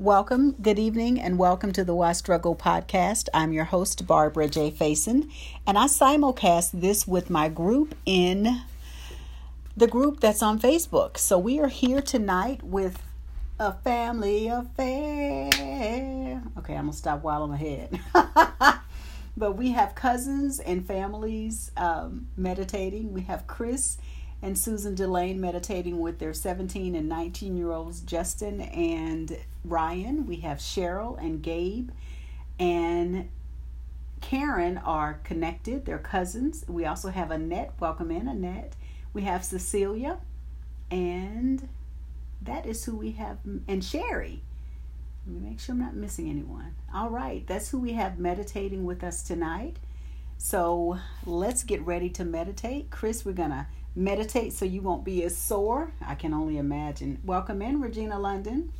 Welcome, good evening, and welcome to the Why Struggle podcast. I'm your host, Barbara J. Faison, and I simulcast this with my group in the group that's on Facebook. So we are here tonight with a family affair. Okay, I'm gonna stop while I'm ahead. but we have cousins and families um, meditating. We have Chris and Susan Delane meditating with their 17 and 19 year olds, Justin and Ryan. We have Cheryl and Gabe and Karen are connected. They're cousins. We also have Annette. Welcome in, Annette. We have Cecilia, and that is who we have, and Sherry. Let me make sure I'm not missing anyone. All right, that's who we have meditating with us tonight. So let's get ready to meditate. Chris, we're going to meditate so you won't be as sore. I can only imagine. Welcome in, Regina London.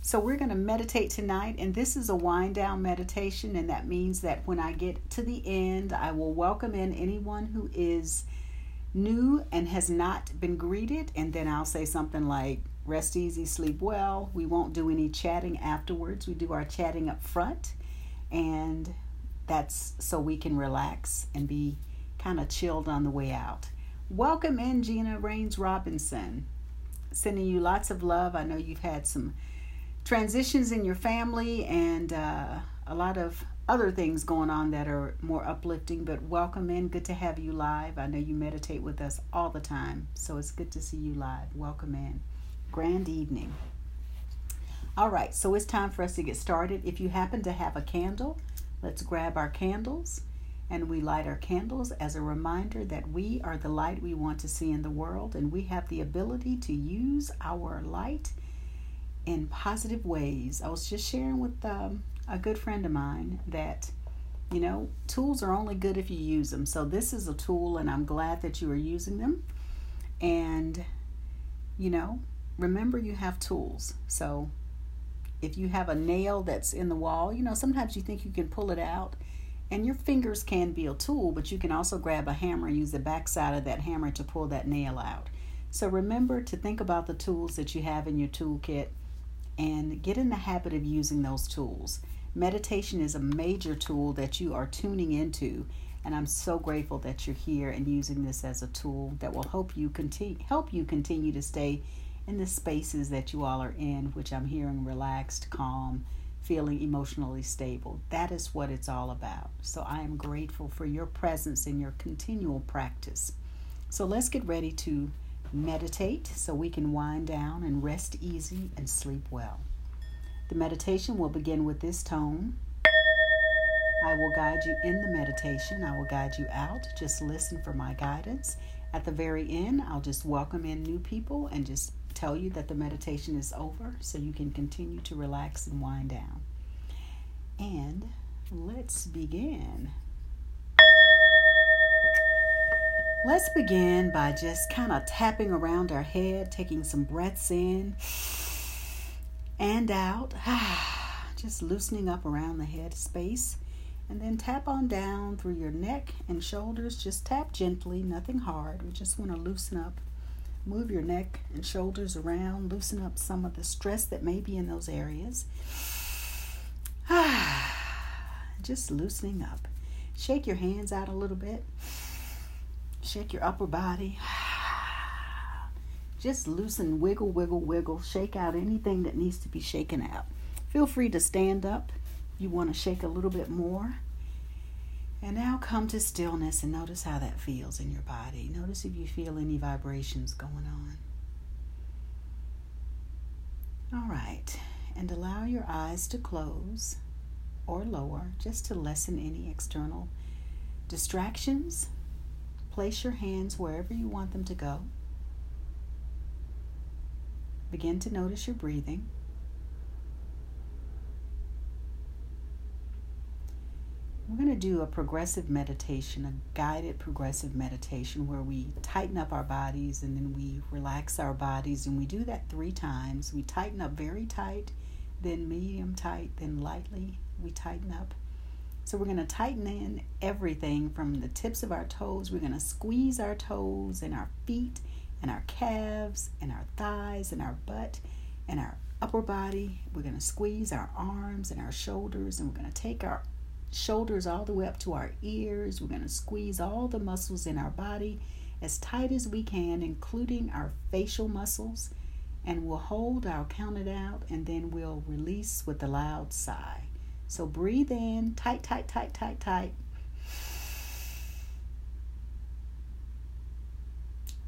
So, we're going to meditate tonight, and this is a wind down meditation, and that means that when I get to the end, I will welcome in anyone who is new and has not been greeted, and then I'll say something like, Rest easy, sleep well. We won't do any chatting afterwards. We do our chatting up front, and that's so we can relax and be kind of chilled on the way out. Welcome in, Gina Rains Robinson. Sending you lots of love. I know you've had some transitions in your family and uh, a lot of other things going on that are more uplifting, but welcome in. Good to have you live. I know you meditate with us all the time, so it's good to see you live. Welcome in. Grand evening. All right, so it's time for us to get started. If you happen to have a candle, let's grab our candles and we light our candles as a reminder that we are the light we want to see in the world and we have the ability to use our light in positive ways. I was just sharing with um, a good friend of mine that you know tools are only good if you use them. So this is a tool and I'm glad that you are using them. And you know, remember you have tools. So if you have a nail that's in the wall, you know, sometimes you think you can pull it out and your fingers can be a tool, but you can also grab a hammer and use the backside of that hammer to pull that nail out. So remember to think about the tools that you have in your toolkit and get in the habit of using those tools. Meditation is a major tool that you are tuning into, and I'm so grateful that you're here and using this as a tool that will help you continue help you continue to stay in the spaces that you all are in, which I'm hearing relaxed, calm, feeling emotionally stable. That is what it's all about. So I am grateful for your presence and your continual practice. So let's get ready to meditate so we can wind down and rest easy and sleep well. The meditation will begin with this tone. I will guide you in the meditation. I will guide you out. Just listen for my guidance. At the very end, I'll just welcome in new people and just tell you that the meditation is over so you can continue to relax and wind down. And let's begin. Let's begin by just kind of tapping around our head, taking some breaths in and out, just loosening up around the head space. And then tap on down through your neck and shoulders. Just tap gently, nothing hard. We just want to loosen up Move your neck and shoulders around, loosen up some of the stress that may be in those areas. Just loosening up. Shake your hands out a little bit. Shake your upper body. Just loosen, wiggle, wiggle, wiggle. Shake out anything that needs to be shaken out. Feel free to stand up. You want to shake a little bit more. And now come to stillness and notice how that feels in your body. Notice if you feel any vibrations going on. All right, and allow your eyes to close or lower just to lessen any external distractions. Place your hands wherever you want them to go. Begin to notice your breathing. We're going to do a progressive meditation, a guided progressive meditation where we tighten up our bodies and then we relax our bodies. And we do that three times. We tighten up very tight, then medium tight, then lightly we tighten up. So we're going to tighten in everything from the tips of our toes. We're going to squeeze our toes and our feet and our calves and our thighs and our butt and our upper body. We're going to squeeze our arms and our shoulders, and we're going to take our shoulders all the way up to our ears. We're going to squeeze all the muscles in our body as tight as we can, including our facial muscles. And we'll hold our count it out and then we'll release with a loud sigh. So breathe in, tight, tight, tight, tight, tight.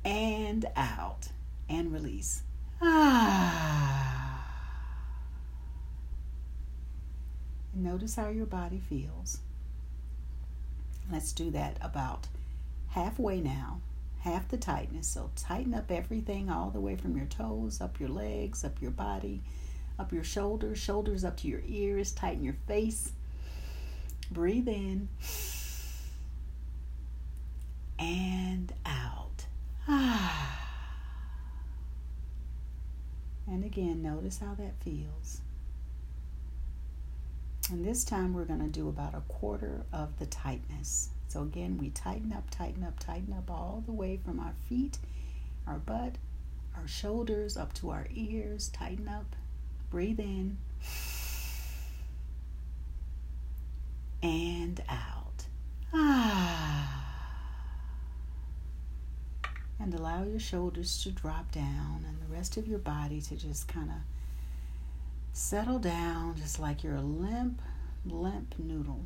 And out and release. Ah. Notice how your body feels. Let's do that about halfway now, half the tightness. So tighten up everything all the way from your toes, up your legs, up your body, up your shoulders, shoulders up to your ears, tighten your face. Breathe in and out. And again, notice how that feels. And this time we're going to do about a quarter of the tightness. So again, we tighten up, tighten up, tighten up all the way from our feet, our butt, our shoulders up to our ears. Tighten up. Breathe in. And out. Ah and allow your shoulders to drop down and the rest of your body to just kind of settle down just like you're a limp, limp noodle.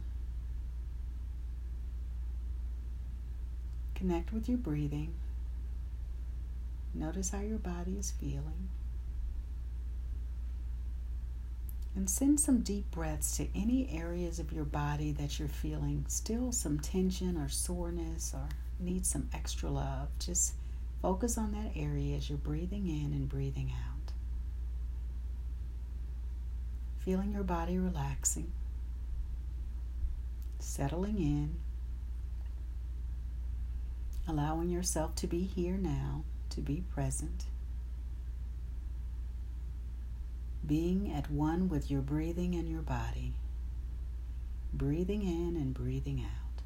Connect with your breathing. Notice how your body is feeling. And send some deep breaths to any areas of your body that you're feeling still some tension or soreness or need some extra love. Just Focus on that area as you're breathing in and breathing out. Feeling your body relaxing, settling in, allowing yourself to be here now, to be present. Being at one with your breathing and your body, breathing in and breathing out.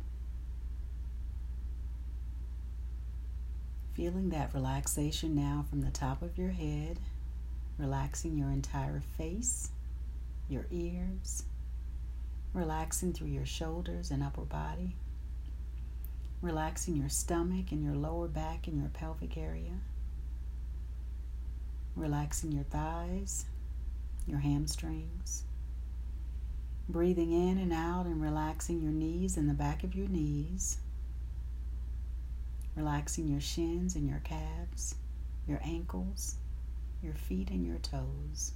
Feeling that relaxation now from the top of your head, relaxing your entire face, your ears, relaxing through your shoulders and upper body, relaxing your stomach and your lower back and your pelvic area, relaxing your thighs, your hamstrings, breathing in and out and relaxing your knees and the back of your knees relaxing your shins and your calves, your ankles, your feet, and your toes.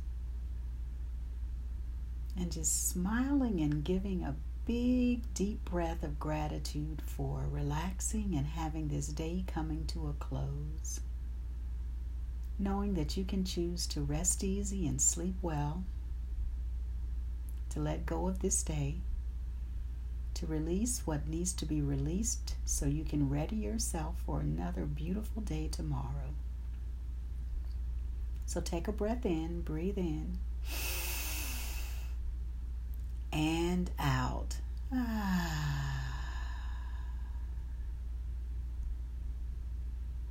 And just smiling and giving a big, deep breath of gratitude for relaxing and having this day coming to a close. Knowing that you can choose to rest easy and sleep well, to let go of this day to release what needs to be released so you can ready yourself for another beautiful day tomorrow. So take a breath in, breathe in, and out. Ah.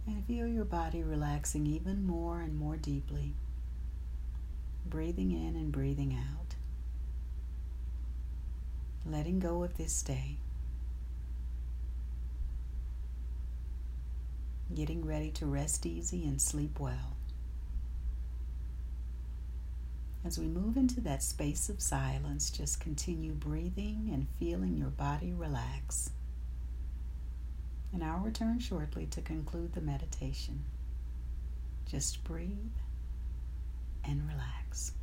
And feel your body relaxing even more and more deeply, breathing in and breathing out letting go of this day, getting ready to rest easy and sleep well. As we move into that space of silence, just continue breathing and feeling your body relax. And I'll return shortly to conclude the meditation. Just breathe and relax.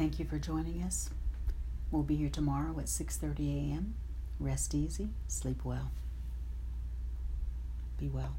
Thank you for joining us. We'll be here tomorrow at 6:30 a.m. Rest easy, sleep well. Be well.